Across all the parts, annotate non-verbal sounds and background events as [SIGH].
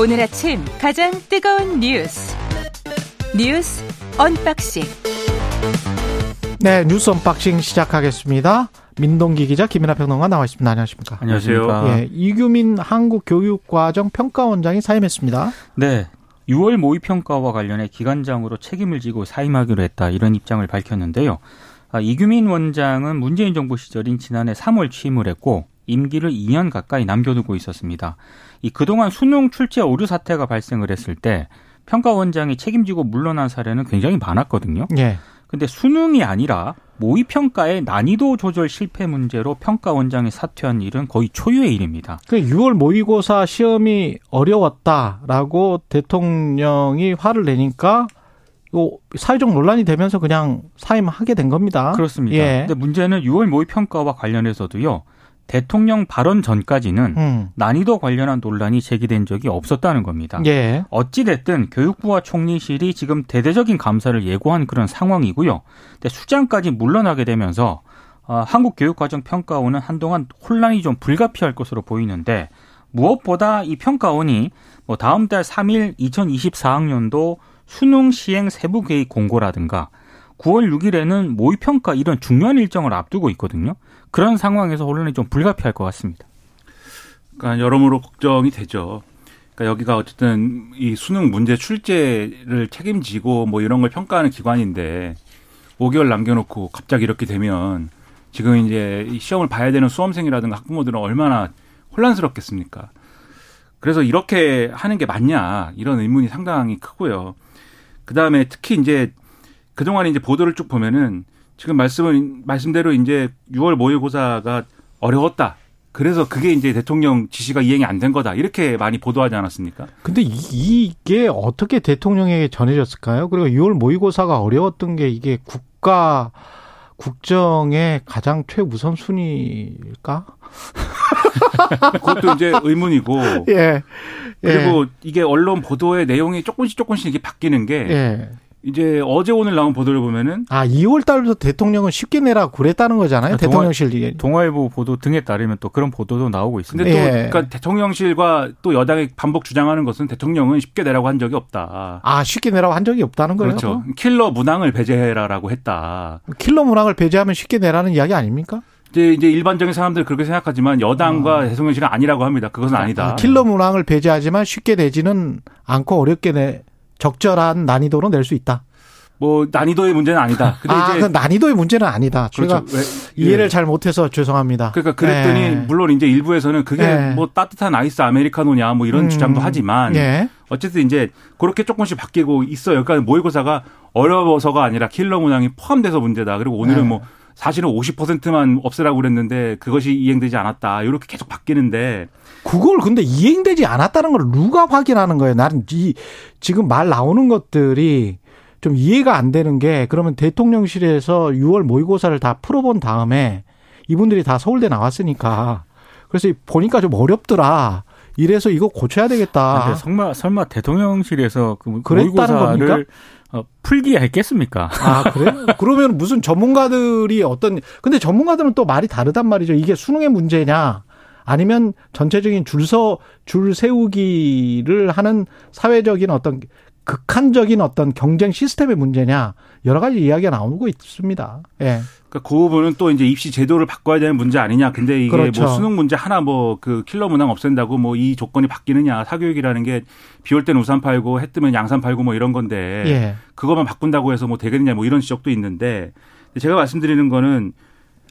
오늘 아침 가장 뜨거운 뉴스 뉴스 unboxing 네, 뉴스 unboxing 시작하겠습니다. 민동기 기자 김민하 평론가 나와 있습니다. 안녕하십니까? 안녕하세요. 예, 이규민 한국교육과정 평가원장이 사임했습니다. 네. 6월 모의평가와 관련해 기관장으로 책임을 지고 사임하기로 했다. 이런 입장을 밝혔는데요. 아, 이규민 원장은 문재인 정부 시절인 지난해 3월 취임을 했고 임기를 2년 가까이 남겨두고 있었습니다. 이 그동안 수능 출제 오류 사태가 발생을 했을 때 평가원장이 책임지고 물러난 사례는 굉장히 많았거든요. 예. 근데 수능이 아니라 모의 평가의 난이도 조절 실패 문제로 평가원장이 사퇴한 일은 거의 초유의 일입니다. 그 6월 모의고사 시험이 어려웠다라고 대통령이 화를 내니까 요 사회적 논란이 되면서 그냥 사임하게 된 겁니다. 그렇습니다. 예. 근데 문제는 6월 모의 평가와 관련해서도요. 대통령 발언 전까지는 음. 난이도 관련한 논란이 제기된 적이 없었다는 겁니다. 예. 어찌됐든 교육부와 총리실이 지금 대대적인 감사를 예고한 그런 상황이고요. 근데 수장까지 물러나게 되면서 어, 한국교육과정평가원은 한동안 혼란이 좀 불가피할 것으로 보이는데 무엇보다 이 평가원이 뭐 다음 달 3일 2024학년도 수능 시행 세부 계획 공고라든가 9월 6일에는 모의평가 이런 중요한 일정을 앞두고 있거든요. 그런 상황에서 혼란이 좀 불가피할 것 같습니다. 그러니까 여러모로 걱정이 되죠. 그러니까 여기가 어쨌든 이 수능 문제 출제를 책임지고 뭐 이런 걸 평가하는 기관인데 5개월 남겨놓고 갑자기 이렇게 되면 지금 이제 이 시험을 봐야 되는 수험생이라든가 학부모들은 얼마나 혼란스럽겠습니까? 그래서 이렇게 하는 게 맞냐 이런 의문이 상당히 크고요. 그 다음에 특히 이제 그동안 이제 보도를 쭉 보면은 지금 말씀은 말씀대로 이제 6월 모의고사가 어려웠다. 그래서 그게 이제 대통령 지시가 이행이 안 된 거다. 이렇게 많이 보도하지 않았습니까? 근데 이- 이게 어떻게 대통령에게 전해졌을까요? 그리고 6월 모의고사가 어려웠던 게 이게 국가 국정의 가장 최우선 순위일까? [LAUGHS] 그것도 이제 의문이고 예. 그리고 이게 언론 보도의 내용이 조금씩 조금씩 이게 바뀌는 게 예. 이제 어제 오늘 나온 보도를 보면은 아, 2월 달부터 대통령은 쉽게 내라 그랬다는 거잖아요. 아, 대통령실. 동아일보 보도 등에 따르면 또 그런 보도도 나오고 있습니다. 근데 또 예. 그러니까 대통령실과 또 여당이 반복 주장하는 것은 대통령은 쉽게 내라고 한 적이 없다. 아, 쉽게 내라고 한 적이 없다는 거예요. 그렇죠. 킬러 문항을 배제해라라고 했다. 킬러 문항을 배제하면 쉽게 내라는 이야기 아닙니까? 이제 이제 일반적인 사람들 그렇게 생각하지만 여당과 대통령실은 아니라고 합니다. 그것은 아니다. 아, 킬러 문항을 배제하지만 쉽게 내지는 않고 어렵게 내 적절한 난이도로 낼 수 있다. 뭐 난이도의 문제는 아니다. [LAUGHS] 근데 아, 이제 그 난이도의 문제는 아니다. 제가 그렇죠. 왜- 이해를 예. 잘 못해서 죄송합니다. 그러니까 그랬더니 예. 물론 이제 일부에서는 그게 예. 뭐 따뜻한 아이스 아메리카노냐 뭐 이런 음. 주장도 하지만 예. 어쨌든 이제 그렇게 조금씩 바뀌고 있어요. 그러니까 모의고사가 어려워서가 아니라 킬러 문항이 포함돼서 문제다. 그리고 오늘은 네. 뭐 사실은 50%만 없애라고 그랬는데 그것이 이행되지 않았다. 이렇게 계속 바뀌는데 그걸 근데 이행되지 않았다는 걸 누가 확인하는 거예요? 나는 이 지금 말 나오는 것들이 좀 이해가 안 되는 게 그러면 대통령실에서 6월 모의고사를 다 풀어본 다음에 이분들이 다 서울대 나왔으니까 그래서 보니까 좀 어렵더라. 이래서 이거 고쳐야 되겠다. 근데 설마 설마 대통령실에서 그 그랬다는 모의고사를 겁니까? 어, 풀기 했겠습니까? 아, 그래? [LAUGHS] 그러면 무슨 전문가들이 어떤, 근데 전문가들은 또 말이 다르단 말이죠. 이게 수능의 문제냐, 아니면 전체적인 줄 서, 줄 세우기를 하는 사회적인 어떤 극한적인 어떤 경쟁 시스템의 문제냐, 여러 가지 이야기가 나오고 있습니다. 예. 그러니까 그 부분은 또 이제 입시 제도를 바꿔야 되는 문제 아니냐. 근데 이게 그렇죠. 뭐 수능 문제 하나 뭐 그 킬러 문항 없앤다고 뭐 이 조건이 바뀌느냐. 사교육이라는 게 비올땐 우산 팔고 해 뜨면 양산 팔고 뭐 이런 건데 예. 그것만 바꾼다고 해서 뭐 되겠느냐 뭐 이런 지적도 있는데 제가 말씀드리는 거는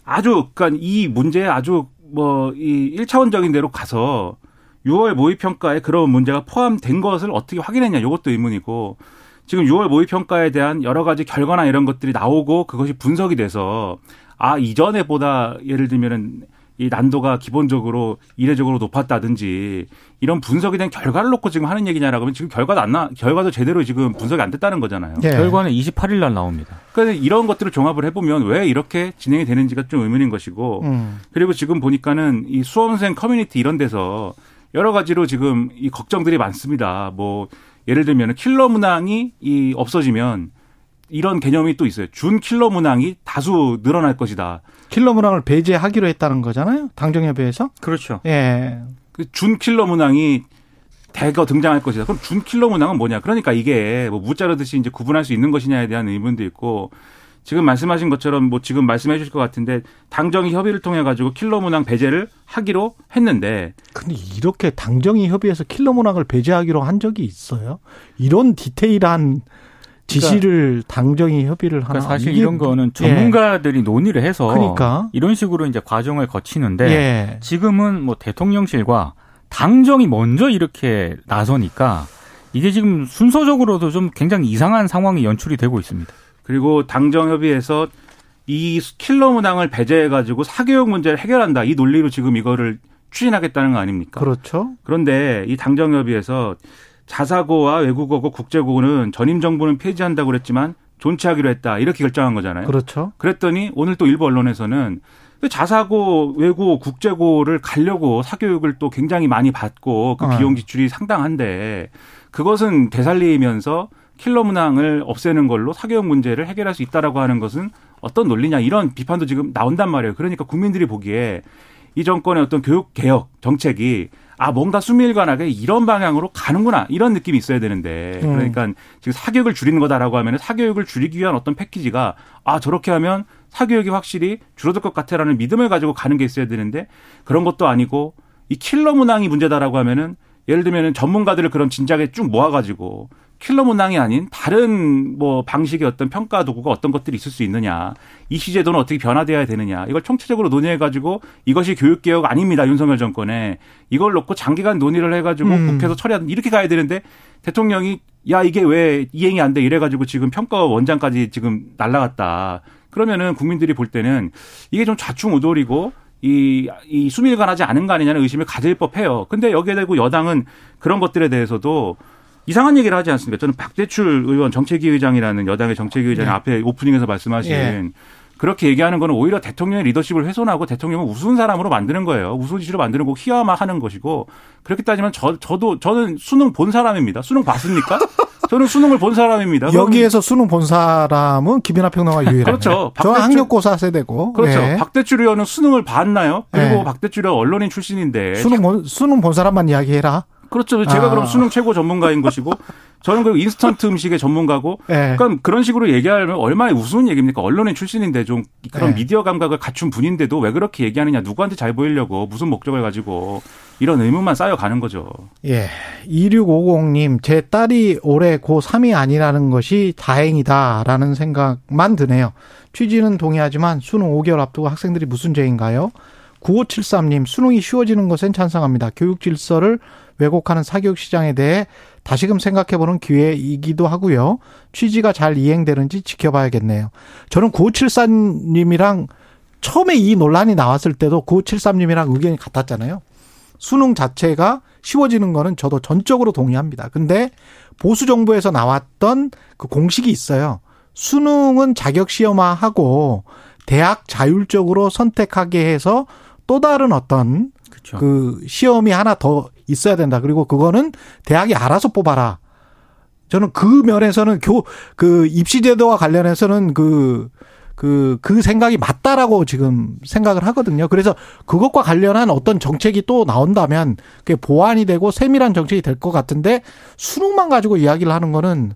아주 그러니까 이 문제에 아주 뭐 이 1차원적인 대로 가서 6월 모의 평가에 그런 문제가 포함된 것을 어떻게 확인했냐 이것도 의문이고 지금 6월 모의 평가에 대한 여러 가지 결과나 이런 것들이 나오고 그것이 분석이 돼서 아 이전에 보다 예를 들면은 이 난도가 기본적으로 이례적으로 높았다든지 이런 분석이 된 결과를 놓고 지금 하는 얘기냐라고 하면 지금 결과도 안 나, 결과도 제대로 지금 분석이 안 됐다는 거잖아요. 예. 결과는 28일 날 나옵니다. 그러니까 이런 것들을 종합을 해보면 왜 이렇게 진행이 되는지가 좀 의문인 것이고 음. 그리고 지금 보니까는 이 수험생 커뮤니티 이런 데서 여러 가지로 지금 이 걱정들이 많습니다. 뭐 예를 들면 킬러 문항이 이 없어지면 이런 개념이 또 있어요. 준 킬러 문항이 다수 늘어날 것이다. 킬러 문항을 배제하기로 했다는 거잖아요. 당정협의회에서. 그렇죠. 예. 그 준 킬러 문항이 대거 등장할 것이다. 그럼 준 킬러 문항은 뭐냐? 그러니까 이게 뭐 무자르 듯이 이제 구분할 수 있는 것이냐에 대한 의문도 있고 지금 말씀하신 것처럼 뭐 지금 말씀해 주실 것 같은데 당정이 협의를 통해 가지고 킬러 문항 배제를 하기로 했는데 근데 이렇게 당정이 협의해서 킬러 문항을 배제하기로 한 적이 있어요? 이런 디테일한 지시를 당정이 협의를 하나? 그러니까 사실 이런 거는 전문가들이 논의를 해서 그러니까. 이런 식으로 이제 과정을 거치는데 예. 지금은 뭐 대통령실과 당정이 먼저 이렇게 나서니까 이게 지금 순서적으로도 좀 굉장히 이상한 상황이 연출이 되고 있습니다. 그리고 당정 협의에서 이 킬러 문항을 배제해 가지고 사교육 문제를 해결한다. 이 논리로 지금 이거를 추진하겠다는 거 아닙니까? 그렇죠. 그런데 이 당정 협의에서 자사고와 외국어고 국제고는 전임 정부는 폐지한다고 그랬지만 존치하기로 했다. 이렇게 결정한 거잖아요. 그렇죠. 그랬더니 오늘 또 일부 언론에서는 그 자사고, 외고, 국제고를 가려고 사교육을 또 굉장히 많이 받고 그 어. 비용 지출이 상당한데 그것은 되살리면서 킬러 문항을 없애는 걸로 사교육 문제를 해결할 수 있다라고 하는 것은 어떤 논리냐 이런 비판도 지금 나온단 말이에요. 그러니까 국민들이 보기에 이 정권의 어떤 교육 개혁 정책이 아 뭔가 수밀관하게 이런 방향으로 가는구나 이런 느낌이 있어야 되는데 음. 그러니까 지금 사교육을 줄이는 거다라고 하면 사교육을 줄이기 위한 어떤 패키지가 아 저렇게 하면 사교육이 확실히 줄어들 것 같아라는 믿음을 가지고 가는 게 있어야 되는데 그런 것도 아니고 이 킬러 문항이 문제다라고 하면은 예를 들면은 전문가들을 그런 진작에 쭉 모아가지고 킬러 문항이 아닌 다른 뭐 방식의 어떤 평가 도구가 어떤 것들이 있을 수 있느냐 이 시 제도는 어떻게 변화돼야 되느냐 이걸 총체적으로 논의해 가지고 이것이 교육 개혁 아닙니다 윤석열 정권에 이걸 놓고 장기간 논의를 해 가지고 음. 국회에서 처리하는 이렇게 가야 되는데 대통령이 야 이게 왜 이행이 안 돼 이래 가지고 지금 평가 원장까지 지금 날라갔다 그러면은 국민들이 볼 때는 이게 좀 좌충우돌이고 이, 이 수밀관하지 않은 거 아니냐는 의심을 가질 법해요. 근데 여기에 대고 여당은 그런 것들에 대해서도 이상한 얘기를 하지 않습니까? 저는 박대출 의원 정책위 의장이라는 여당의 정책위 의장이 네. 앞에 오프닝에서 말씀하신 예. 그렇게 얘기하는 거는 오히려 대통령의 리더십을 훼손하고 대통령을 우스운 사람으로 만드는 거예요. 우스운시로 만드는 거 희화화하는 것이고 그렇게 따지면 저 저도 저는 수능 본 사람입니다. 수능 봤습니까? [LAUGHS] 저는 수능을 본 사람입니다. 여기에서 수능 본 사람은 김연아 평론가 유일하네요. 그렇죠. 저 박대출- 학력고사 세대고. 그렇죠. 예. 박대출 의원은 수능을 봤나요? 그리고 네. 박대출 의원 언론인 출신인데 수능 본 수능 본 사람만 이야기해라. 그렇죠. 제가 아. 그럼 수능 최고 전문가인 것이고 저는 그 인스턴트 음식의 전문가고 예. 그러니까 그런 식으로 얘기하면 얼마나 우스운 얘기입니까? 언론인 출신인데 좀 그런 네. 미디어 감각을 갖춘 분인데도 왜 그렇게 얘기하느냐? 누구한테 잘 보이려고 무슨 목적을 가지고 이런 의문만 쌓여가는 거죠. 예. 2650님, 제 딸이 올해 고3이 아니라는 것이 다행이다라는 생각만 드네요. 취지는 동의하지만 수능 5개월 앞두고 학생들이 무슨 죄인가요? 9573님, 수능이 쉬워지는 것엔 찬성합니다. 교육 질서를 왜곡하는 사교육 시장에 대해 다시금 생각해보는 기회이기도 하고요. 취지가 잘 이행되는지 지켜봐야겠네요. 저는 9574님이랑 처음에 이 논란이 나왔을 때도 9573님이랑 의견이 같았잖아요. 수능 자체가 쉬워지는 거는 저도 전적으로 동의합니다. 근데 보수 정부에서 나왔던 그 공식이 있어요. 수능은 자격 시험화하고 대학 자율적으로 선택하게 해서 또 다른 어떤 그렇죠. 그 시험이 하나 더 있어야 된다. 그리고 그거는 대학이 알아서 뽑아라. 저는 그 면에서는 교, 그 입시제도와 관련해서는 그, 그, 그 생각이 맞다라고 지금 생각을 하거든요. 그래서 그것과 관련한 어떤 정책이 또 나온다면 그게 보완이 되고 세밀한 정책이 될 것 같은데 수능만 가지고 이야기를 하는 거는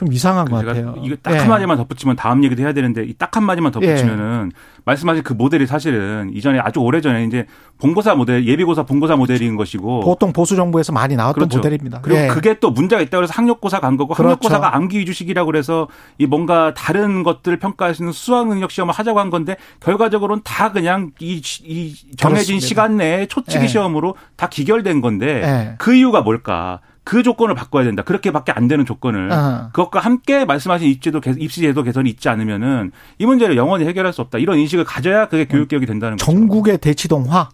좀 이상한 것 같아요. 이거 딱 예. 한마디만 덧붙이면 다음 얘기도 해야 되는데 이 딱 한마디만 덧붙이면은 말씀하신 그 모델이 사실은 이전에 아주 오래전에 이제 본고사 모델, 예비고사 본고사 모델인 것이고 보통 보수 정부에서 많이 나왔던 그렇죠. 모델입니다. 그리고 예. 그게 또 문제가 있다고 해서 학력고사 간 거고 그렇죠. 학력고사가 암기 위주식이라고 그래서 이 뭔가 다른 것들을 평가할 수 있는 수학 능력 시험을 하자고 한 건데 결과적으로는 다 그냥 이, 이 정해진 그렇습니다. 시간 내에 초치기 예. 시험으로 다 기결된 건데 예. 그 이유가 뭘까? 그 조건을 바꿔야 된다. 그렇게밖에 안 되는 조건을. 어. 그것과 함께 말씀하신 입시제도, 개- 입시제도 개선이 있지 않으면은 이 문제를 영원히 해결할 수 없다. 이런 인식을 가져야 그게 교육 개혁이 된다는 거죠. 전국의 대치동화.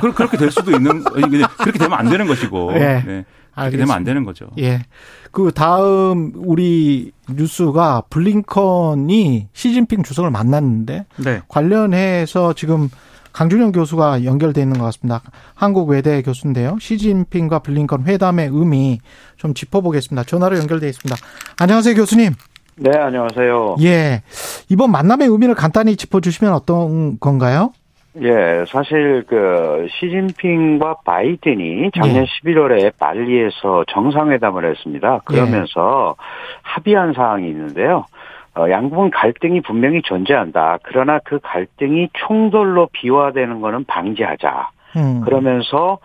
그- 그렇게 될 수도 있는, 그렇게 되면 안 되는 것이고. 예. 네. 그렇게. 되면 안 되는 거죠. 예. 그 다음 우리 뉴스가 블링컨이 시진핑 주석을 만났는데 네. 관련해서 지금 강준영 교수가 연결돼 있는 것 같습니다. 한국 외대 교수인데요. 시진핑과 블링컨 회담의 의미 좀 짚어보겠습니다. 전화로 연결돼 있습니다. 안녕하세요, 교수님. 네, 안녕하세요. 예. 이번 만남의 의미를 간단히 짚어주시면 어떤 건가요? 예, 사실 그 시진핑과 바이든이 작년 예. 11월에 발리에서 정상회담을 했습니다. 그러면서 합의한 사항이 있는데요. 어, 양국은 갈등이 분명히 존재한다. 그러나 그 갈등이 총돌로 비화되는 것은 방지하자. 음. 그러면서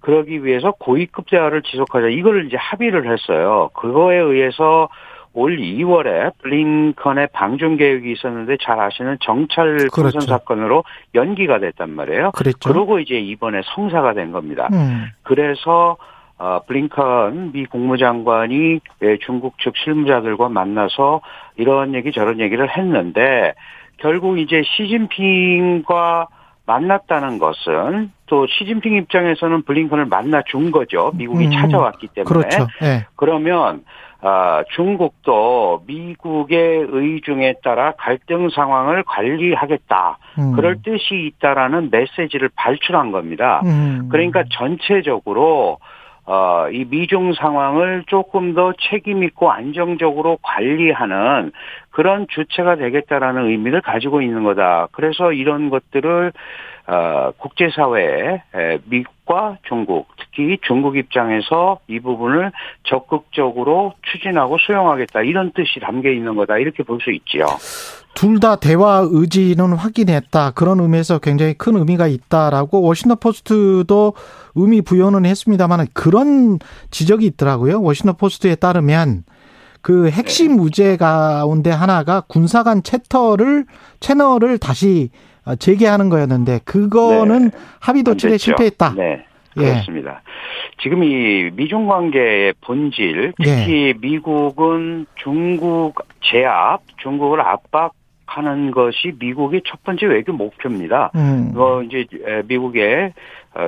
그러기 위해서 고위급 대화를 지속하자. 이걸 이제 합의를 했어요. 그거에 의해서 올 2월에 블링컨의 방중 계획이 있었는데 잘 아시는 정찰 그렇죠. 공선 사건으로 연기가 됐단 말이에요. 그랬죠. 그러고 이제 이번에 성사가 된 겁니다. 음. 그래서 어, 블링컨 미 국무장관이 예, 중국 측 실무자들과 만나서 이런 얘기 저런 얘기를 했는데 결국 이제 시진핑과 만났다는 것은 또 시진핑 입장에서는 블링컨을 만나 준 거죠. 미국이 음, 찾아왔기 때문에. 그렇죠. 예. 그러면 아, 중국도 미국의 의중에 따라 갈등 상황을 관리하겠다. 음. 그럴 뜻이 있다라는 메시지를 발출한 겁니다. 음. 그러니까 전체적으로 어, 이 미중 상황을 조금 더 책임 있고 안정적으로 관리하는 그런 주체가 되겠다라는 의미를 가지고 있는 거다. 그래서 이런 것들을 어, 국제사회에 에, 미국과 중국, 특히 중국 입장에서 이 부분을 적극적으로 추진하고 수용하겠다 이런 뜻이 담겨 있는 거다 이렇게 볼 수 있지요. 둘 다 대화 의지는 확인했다. 그런 의미에서 굉장히 큰 의미가 있다라고 워싱턴 포스트도 의미 부여는 했습니다만 그런 지적이 있더라고요. 워싱턴 포스트에 따르면 그 핵심 네. 의제 가운데 하나가 군사 간 채터를 채널을 다시 재개하는 거였는데 그거는 네. 합의 안 도출에. 실패했다. 네. 예. 그렇습니다. 지금 이 미중 관계의 본질, 예. 특히 미국은 중국 제압, 중국을 압박 하는 것이 미국의 첫 번째 외교 목표입니다. 음. 뭐 이제 에, 미국의 어,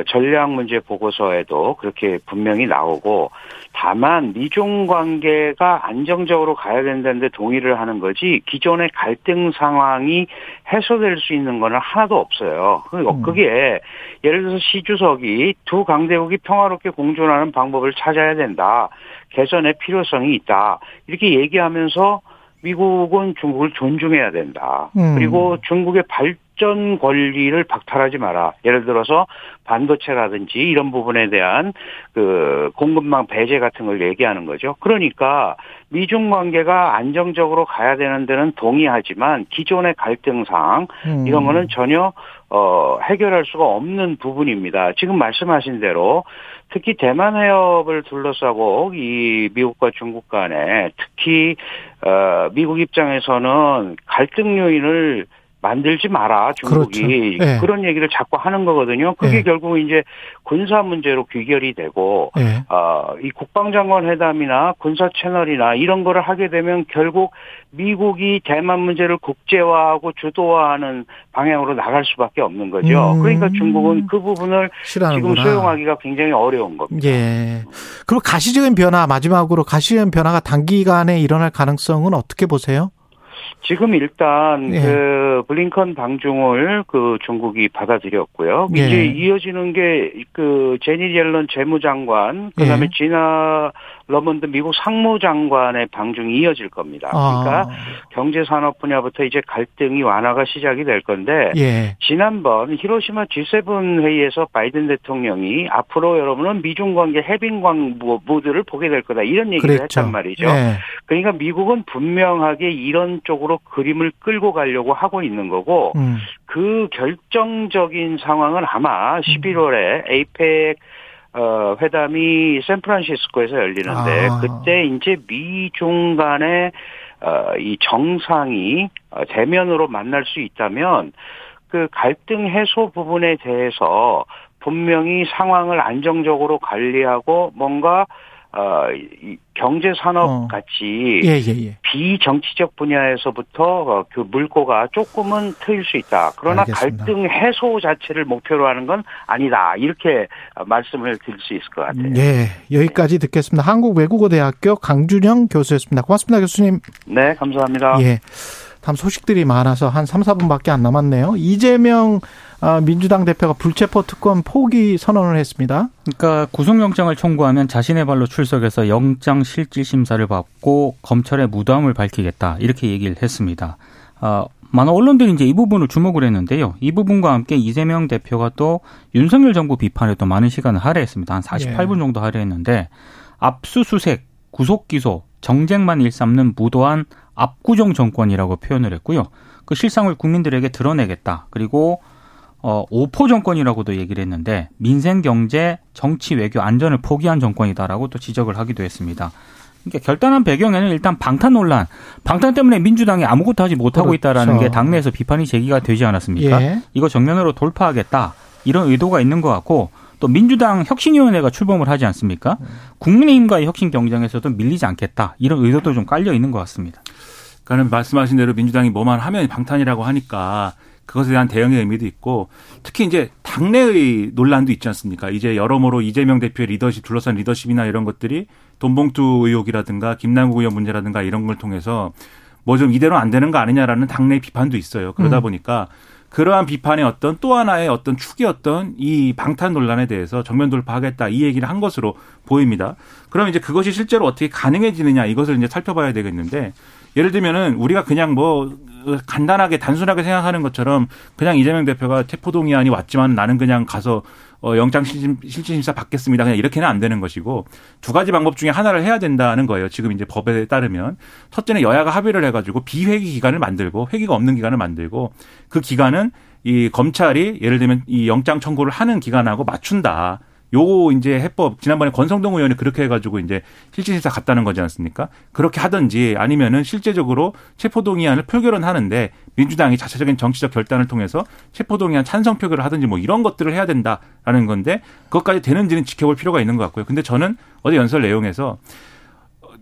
전략 문제 보고서에도 그렇게 분명히 나오고 다만 미중 관계가 안정적으로 가야 된다는데 동의를 하는 거지 기존의 갈등 상황이 해소될 수 있는 거는 하나도 없어요. 그- 음. 그게 예를 들어서 시 주석이 두 강대국이 평화롭게 공존하는 방법을 찾아야 된다. 개선의 필요성이 있다. 이렇게 얘기하면서 미국은 중국을 존중해야 된다. 음. 그리고 중국의 발 전 권리를 박탈하지 마라. 예를 들어서 반도체라든지 이런 부분에 대한 그 공급망 배제 같은 걸 얘기하는 거죠. 그러니까 미중 관계가 안정적으로 가야 되는 데는 동의하지만 기존의 갈등상 음. 이런 거는 전혀 어 해결할 수가 없는 부분입니다. 지금 말씀하신 대로 특히 대만 해협을 둘러싸고 이 미국과 중국 간에 특히 어 미국 입장에서는 갈등 요인을 만들지 마라 중국이 그렇죠. 예. 그런 얘기를 자꾸 하는 거거든요. 그게 예. 결국 이제 군사 문제로 귀결이 되고 예. 어, 이 국방장관 회담이나 군사 채널이나 이런 거를 하게 되면 결국 미국이 대만 문제를 국제화하고 주도화하는 방향으로 나갈 수밖에 없는 거죠. 음. 그러니까 중국은 그 부분을 지금 싫어하는구나. 수용하기가 굉장히 어려운 겁니다. 예. 그리고 가시적인 변화 마지막으로 가시적인 변화가 단기간에 일어날 가능성은 어떻게 보세요? 지금 일단 예. 그 블링컨 방중을 그 중국이 받아들였고요. 예. 이제 이어지는 게 그 재닛 옐런 재무장관 그다음에 예. 지나 러몬도 미국 상무장관의 방중이 이어질 겁니다. 그러니까 아, 경제 산업 분야부터 이제 갈등이 완화가 시작이 될 건데 예. 지난번 히로시마 G7 회의에서 바이든 대통령이 앞으로 여러분은 미중 관계 해빙 국면들을 보게 될 거다 이런 얘기를 그랬죠. 했단 말이죠. 예. 그러니까 미국은 분명하게 이런 쪽으로 그림을 끌고 가려고 하고 있는 거고 음. 그 결정적인 상황은 아마 11월에 에이펙 어, 회담이 샌프란시스코에서 열리는데 아. 그때 이제 미중 간의 어, 이 정상이 어, 대면으로 만날 수 있다면 그 갈등 해소 부분에 대해서 분명히 상황을 안정적으로 관리하고 뭔가 어, 이 경제 산업 어. 같이 예, 예, 예. 비정치적 분야에서부터 어, 그 물꼬가 조금은 트일 수 있다. 그러나 알겠습니다. 갈등 해소 자체를 목표로 하는 건 아니다. 이렇게 어, 말씀을 드릴 수 있을 것 같아요. 예, 여기까지 듣겠습니다. 한국외국어대학교 강준영 교수였습니다. 고맙습니다, 교수님. 네, 감사합니다. 예. 다음 소식들이 많아서 한 3, 4분밖에 안 남았네요. 이재명 아, 민주당 대표가 불체포 특권 포기 선언을 했습니다. 그러니까 구속영장을 청구하면 자신의 발로 출석해서 영장 실질 심사를 받고 검찰의 무덤을 밝히겠다 이렇게 얘기를 했습니다. 어, 많은 언론들이 이제 이 부분을 주목을 했는데요. 이 부분과 함께 이재명 대표가 또 윤석열 정부 비판에 또 많은 시간을 할애했습니다. 한 48분 정도 할애했는데 압수수색, 구속기소, 정쟁만 일삼는 무도한 압구정 정권이라고 표현을 했고요. 그 실상을 국민들에게 드러내겠다. 그리고 어, 오포 정권이라고도 얘기를 했는데 민생 경제, 정치, 외교, 안전을 포기한 정권이다라고 또 지적을 하기도 했습니다. 그러니까 결단한 배경에는 일단 방탄 논란, 방탄 때문에 민주당이 아무것도 하지 못하고 그렇죠. 있다라는 게 당내에서 비판이 제기가 되지 않았습니까? 예. 이거 정면으로 돌파하겠다 이런 의도가 있는 것 같고 또 민주당 혁신위원회가 출범을 하지 않습니까? 국민의힘과의 혁신 경쟁에서도 밀리지 않겠다 이런 의도도 좀 깔려 있는 것 같습니다. 그러니까 말씀하신 대로 민주당이 뭐만 하면 방탄이라고 하니까 그것에 대한 대응의 의미도 있고 특히 이제 당내의 논란도 있지 않습니까? 이제 여러모로 이재명 대표의 리더십 둘러싼 리더십이나 이런 것들이 돈봉투 의혹이라든가 김남국 의원 문제라든가 이런 걸 통해서 뭐 좀 이대로 안 되는 거 아니냐라는 당내 비판도 있어요. 그러다 음. 보니까 그러한 비판의 어떤 또 하나의 어떤 축이었던 이 방탄 논란에 대해서 정면 돌파하겠다 이 얘기를 한 것으로 보입니다. 그럼 이제 그것이 실제로 어떻게 가능해지느냐 이것을 이제 살펴봐야 되겠는데 예를 들면은 우리가 그냥 뭐 간단하게 단순하게 생각하는 것처럼 그냥 이재명 대표가 체포동의안이 왔지만 나는 그냥 가서 어 영장 실질 실질 심사 받겠습니다. 그냥 이렇게는 안 되는 것이고 두 가지 방법 중에 하나를 해야 된다는 거예요. 지금 이제 법에 따르면 첫째는 여야가 합의를 해가지고 비회기 기간을 만들고 회기가 없는 기간을 만들고 그 기간은 이 검찰이 예를 들면 이 영장 청구를 하는 기간하고 맞춘다. 요 이제 해법 지난번에 권성동 의원이 그렇게 해가지고 이제 실질심사 갔다는 거지 않습니까? 그렇게 하든지 아니면은 실제적으로 체포동의안을 표결은 하는데 민주당이 자체적인 정치적 결단을 통해서 체포동의안 찬성 표결을 하든지 뭐 이런 것들을 해야 된다라는 건데 그것까지 되는지는 지켜볼 필요가 있는 것 같고요. 근데 저는 어제 연설 내용에서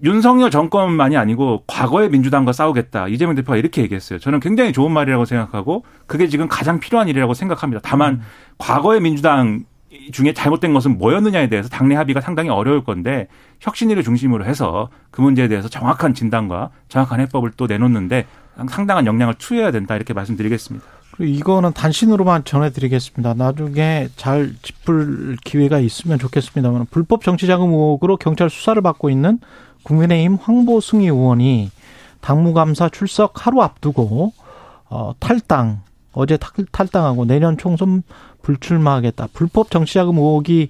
윤석열 정권만이 아니고 과거의 민주당과 싸우겠다. 이재명 대표가 이렇게 얘기했어요. 저는 굉장히 좋은 말이라고 생각하고 그게 지금 가장 필요한 일이라고 생각합니다. 다만 과거의 민주당 중에 잘못된 것은 뭐였느냐에 대해서 당내 합의가 상당히 어려울 건데 혁신위를 중심으로 해서 그 문제에 대해서 정확한 진단과 정확한 해법을 또 내놓는데 상당한 역량을 투여해야 된다 이렇게 말씀드리겠습니다. 이거는 단신으로만 전해드리겠습니다. 나중에 잘 짚을 기회가 있으면 좋겠습니다만 불법 정치자금 의혹으로 경찰 수사를 받고 있는 국민의힘 황보승희 의원이 당무감사 출석 하루 앞두고 어, 탈당 어제 탈- 탈당하고 내년 총선 불출마하겠다. 불법 정치자금 의혹이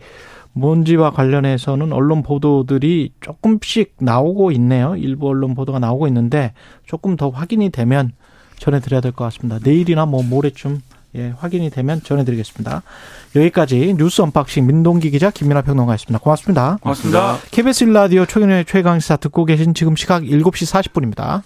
뭔지와 관련해서는 언론 보도들이 조금씩 나오고 있네요. 일부 언론 보도가 나오고 있는데 조금 더 확인이 되면 전해드려야 될 것 같습니다. 내일이나 뭐 모레쯤 예, 확인이 되면 전해드리겠습니다. 여기까지 뉴스 unboxing 민동기 기자 김민하 평론가였습니다. 고맙습니다. 고맙습니다. KBS 1라디오 최경영의 최강시사 듣고 계신 지금 시각 7시 40분입니다.